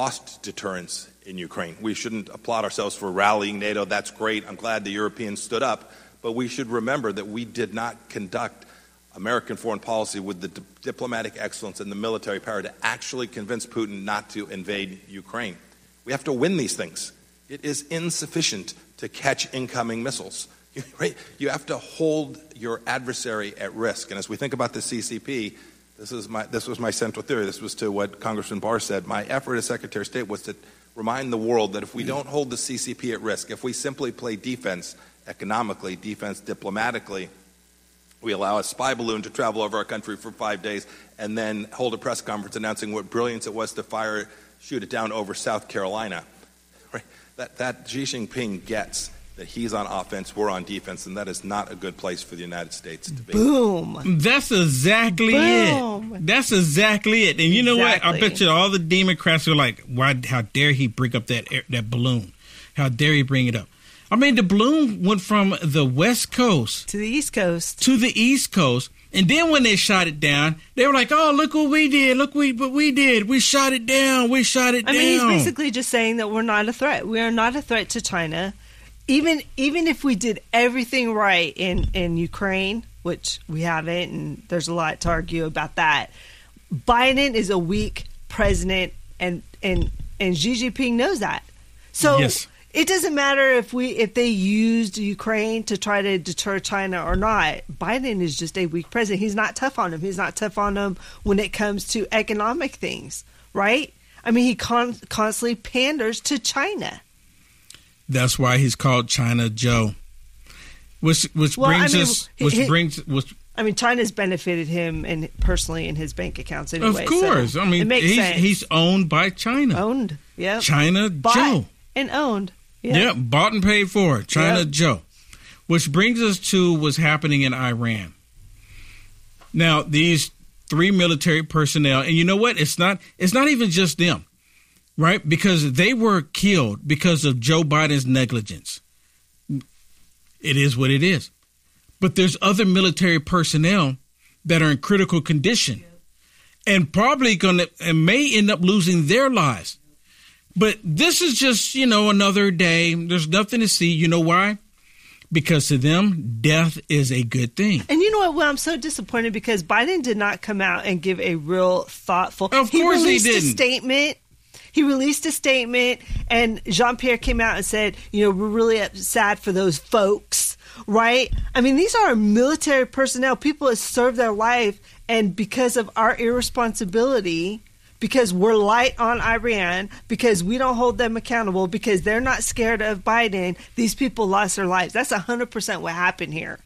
lost deterrence in Ukraine. We shouldn't applaud ourselves for rallying NATO. That's great. I'm glad the Europeans stood up. But we should remember that we did not conduct American foreign policy with the di- diplomatic excellence and the military power to actually convince Putin not to invade Ukraine. We have to win these things. It is insufficient to catch incoming missiles. Right? You have to hold your adversary at risk. And as we think about the CCP, this, is my, this was my central theory. This was to what Congressman Barr said. My effort as Secretary of State was to remind the world that if we don't hold the CCP at risk, if we simply play defense economically, defense diplomatically, we allow a spy balloon to travel over our country for five days and then hold a press conference announcing what brilliance it was to fire, shoot it down over South Carolina. Right? That, that Xi Jinping gets that he's on offense, we're on defense, and that is not a good place for the United States to be. Boom. That's exactly Boom. it. That's exactly it. And you know what? I bet you all the Democrats are like, "Why? How dare he bring up that air, that balloon? How dare he bring it up?" I mean, the balloon went from the West Coast To the East Coast. to the East Coast, and then when they shot it down, they were like, "Oh, look what we did! Look we what we did! We shot it down! We shot it I down!" mean, he's basically just saying that we're not a threat. We are not a threat to China. Even even if we did everything right in in Ukraine, which we haven't, and there's a lot to argue about that. Biden is a weak president, and and and Xi Jinping knows that. So Yes. it doesn't matter if we if they used Ukraine to try to deter China or not. Biden is just a weak president. He's not tough on him. He's not tough on him when it comes to economic things, right? I mean, he con- constantly panders to China. That's why he's called China Joe. Which which Well, I brings mean, us which he- brings which I mean, China's benefited him and personally in his bank accounts anyway. of course. so I mean it makes he's sense. he's owned by China. owned, yeah, China bought Joe. and owned. Yeah. Yep, bought and paid for. China Yep. Joe. Which brings us to what's happening in Iran. Now, these three military personnel, and you know what? It's not it's not even just them. Right? Because they were killed because of Joe Biden's negligence. It is what it is. But there's other military personnel that are in critical condition and probably going to and may end up losing their lives. But this is just, you know, another day. There's nothing to see. You know why? Because to them, death is a good thing. And you know what? Well, I'm so disappointed because Biden did not come out and give a real thoughtful. Of course he released a didn't. statement. He released a statement, and Jean Pierre came out and said, "You know, we're really sad for those folks." Right? I mean, these are military personnel, people that serve their life, and because of our irresponsibility, because we're light on Iran, because we don't hold them accountable, because they're not scared of Biden, these people lost their lives. That's 100% what happened here.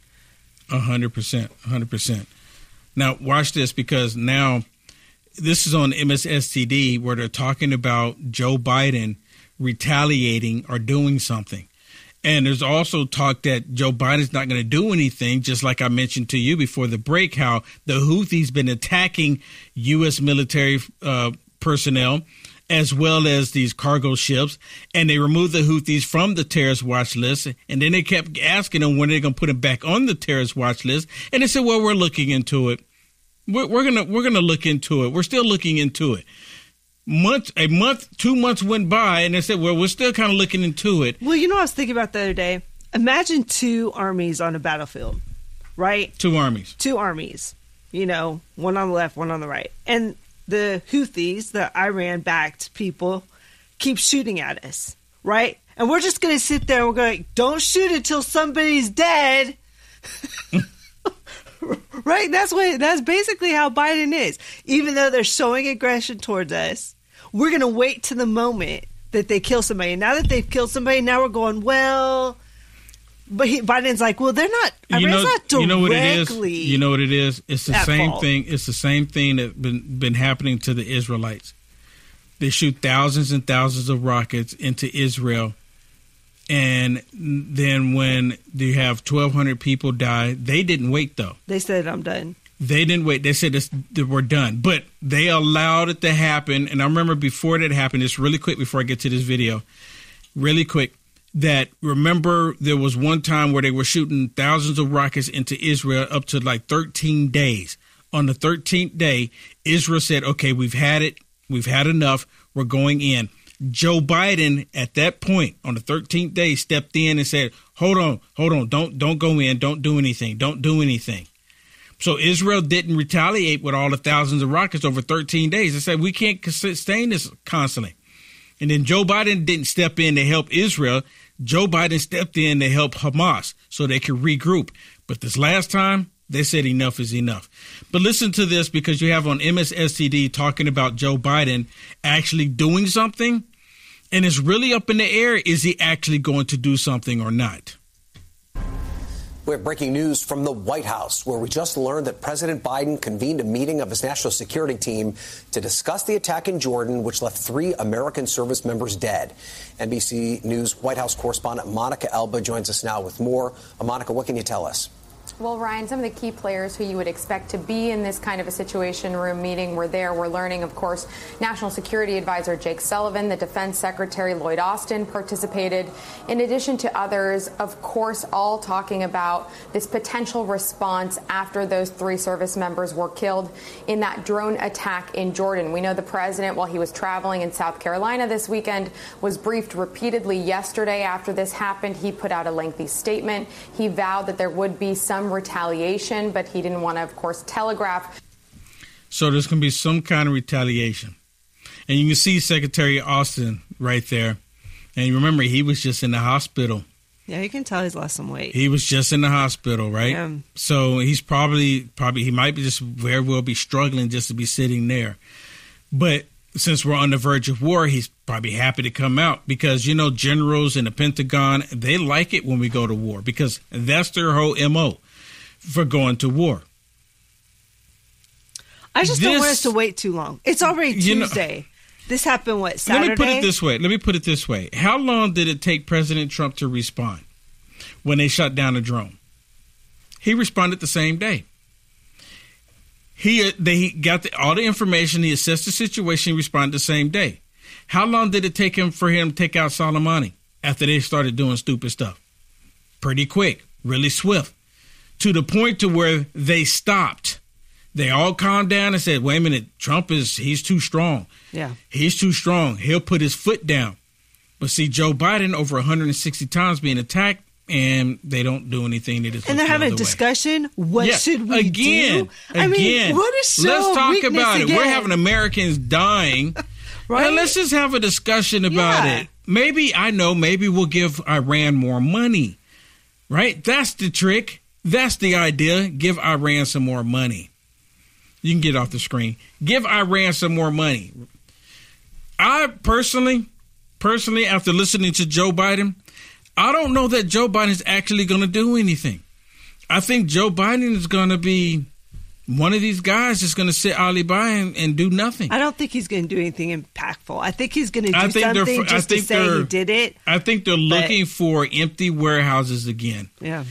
A hundred percent, hundred percent. Now watch this because now this is on MSSTD where they're talking about Joe Biden retaliating or doing something. And there's also talk that Joe Biden's not going to do anything, just like I mentioned to you before the break, how the Houthis been attacking U.S. military uh, personnel as well as these cargo ships, and they removed the Houthis from the terrorist watch list. And then they kept asking them when they're going to put them back on the terrorist watch list, and they said, "Well, we're looking into it. We're, we're gonna we're gonna look into it. We're still looking into it." Month, a month, two months went by, and they said, "Well, we're still kind of looking into it." Well, you know what I was thinking about the other day? Imagine two armies on a battlefield, right? Two armies. Two armies, you know, one on the left, one on the right. And the Houthis, the Iran backed people, keep shooting at us, right? And we're just going to sit there and we're going, don't shoot until somebody's dead. right? That's what that's basically how Biden is. Even though they're showing aggression towards us, we're going to wait to the moment that they kill somebody. And now that they've killed somebody, now we're going, well, but he, Biden's like, well, they're not. you Iran's know, not directly. you know what it is. You know what it is. It's the same fault. thing. It's the same thing that been been happening to the Israelites. They shoot thousands and thousands of rockets into Israel, and then when you have twelve hundred people die, they didn't wait though. They said, I'm done. They didn't wait. They said this, that we're done, but they allowed it to happen. And I remember before that happened, just really quick before I get to this video, really quick. That remember there was one time where they were shooting thousands of rockets into Israel up to like 13 days. On the 13th day, Israel said, "Okay, we've had it. We've had enough. We're going in. Joe Biden at that point on the 13th day stepped in and said, "Hold on, hold on. Don't don't go in. Don't do anything. Don't do anything." So Israel didn't retaliate with all the thousands of rockets over 13 days. They said we can't sustain this constantly. And then Joe Biden didn't step in to help Israel. Joe Biden stepped in to help Hamas so they could regroup. But this last time, they said enough is enough. But listen to this because you have on MSSTD talking about Joe Biden actually doing something. And it's really up in the air. Is he actually going to do something or not? We have breaking news from the White House, where we just learned that President Biden convened a meeting of his national security team to discuss the attack in Jordan, which left three American service members dead. NBC News White House correspondent Monica Alba joins us now with more. Uh, Monica, what can you tell us? Well, Ryan, some of the key players who you would expect to be in this kind of a situation room meeting were there. We're learning, of course, National Security Advisor Jake Sullivan, the Defense Secretary Lloyd Austin participated, in addition to others, of course, all talking about this potential response after those three service members were killed in that drone attack in Jordan. We know the president, while he was traveling in South Carolina this weekend, was briefed repeatedly yesterday after this happened. He put out a lengthy statement. He vowed that there would be some some retaliation, but he didn't want to, of course, telegraph. So there's going to be some kind of retaliation. And you can see Secretary Austin right there. And you remember, he was just in the hospital. Yeah, you can tell he's lost some weight. He was just in the hospital, right? Yeah. So he's probably, probably, he might be just very well be struggling just to be sitting there. But since we're on the verge of war, he's probably happy to come out because you know generals in the Pentagon they like it when we go to war because that's their whole mo for going to war. I just this, don't want us to wait too long. It's already Tuesday. Know, this happened what Saturday. Let me put it this way. Let me put it this way. How long did it take President Trump to respond when they shut down a drone? He responded the same day. He uh, they got the, all the information. He assessed the situation. He responded the same day. How long did it take him for him to take out Soleimani after they started doing stupid stuff? Pretty quick, really swift, to the point to where they stopped. They all calmed down and said, "Wait a minute, Trump is he's too strong. Yeah, he's too strong. He'll put his foot down." But see, Joe Biden over 160 times being attacked and they don't do anything. They just and they're having a discussion. What should we again, do? Again, I mean, what is so Let's talk about again. it. We're having Americans dying. right? And let's just have a discussion about yeah. it. Maybe I know. Maybe we'll give Iran more money. Right? That's the trick. That's the idea. Give Iran some more money. You can get off the screen. Give Iran some more money. I personally, personally, after listening to Joe Biden, I don't know that Joe Biden is actually going to do anything. I think Joe Biden is going to be one of these guys that's going to sit Ali by and, and, do nothing. I don't think he's going to do anything impactful. I think he's going to do something just to say he did it. I think they're looking for empty warehouses again. Yeah.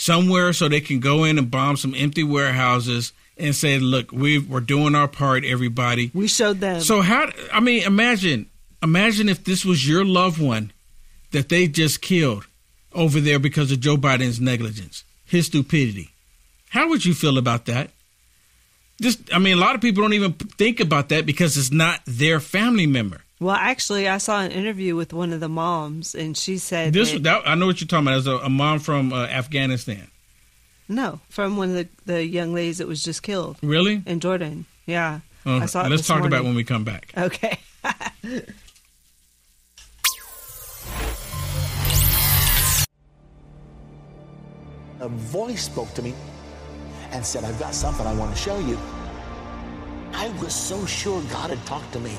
Somewhere so they can go in and bomb some empty warehouses and say, "Look, we we're doing our part, everybody." We showed them. So how? I mean, imagine, imagine if this was your loved one that they just killed over there because of Joe Biden's negligence, his stupidity. How would you feel about that? Just, I mean, a lot of people don't even think about that because it's not their family member. Well, actually, I saw an interview with one of the moms, and she said this. That, that, I know what you're talking about. As a, a mom from uh, Afghanistan. No, from one of the, the young ladies that was just killed. Really? In Jordan. Yeah. Uh, I saw let's talk morning. about when we come back. Okay. a voice spoke to me and said, I've got something I want to show you. I was so sure God had talked to me.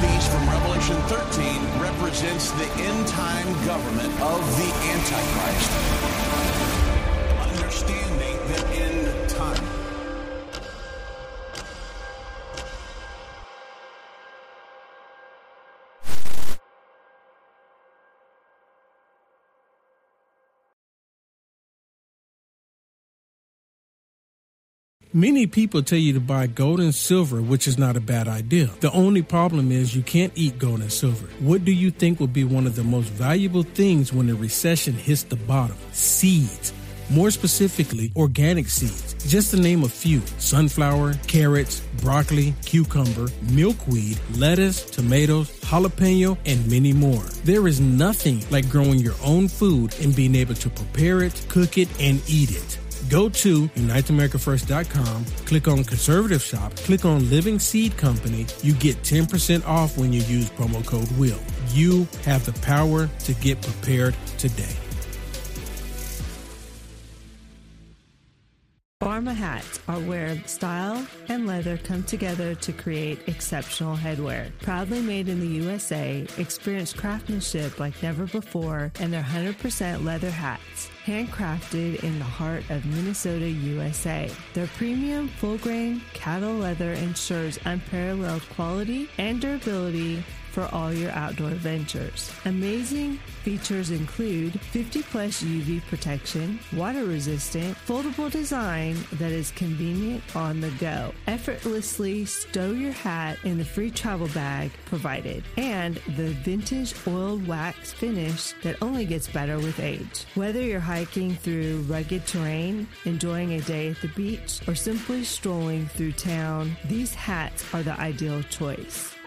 The combined beast from Revelation 13 represents the end time government of the Antichrist. Understanding the end time. Many people tell you to buy gold and silver, which is not a bad idea. The only problem is you can't eat gold and silver. What do you think will be one of the most valuable things when a recession hits the bottom? Seeds. More specifically, organic seeds. Just to name a few sunflower, carrots, broccoli, cucumber, milkweed, lettuce, tomatoes, jalapeno, and many more. There is nothing like growing your own food and being able to prepare it, cook it, and eat it. Go to UniteAmericaFirst.com, click on Conservative Shop, click on Living Seed Company. You get 10% off when you use promo code WILL. You have the power to get prepared today. Pharma hats are where style and leather come together to create exceptional headwear. Proudly made in the USA, experience craftsmanship like never before, and their 100% leather hats handcrafted in the heart of Minnesota, USA. Their premium full grain cattle leather ensures unparalleled quality and durability for all your outdoor ventures. Amazing features include 50 plus UV protection, water resistant, foldable design that is convenient on the go. Effortlessly stow your hat in the free travel bag provided, and the vintage oiled wax finish that only gets better with age. Whether you're hiking through rugged terrain, enjoying a day at the beach, or simply strolling through town, these hats are the ideal choice.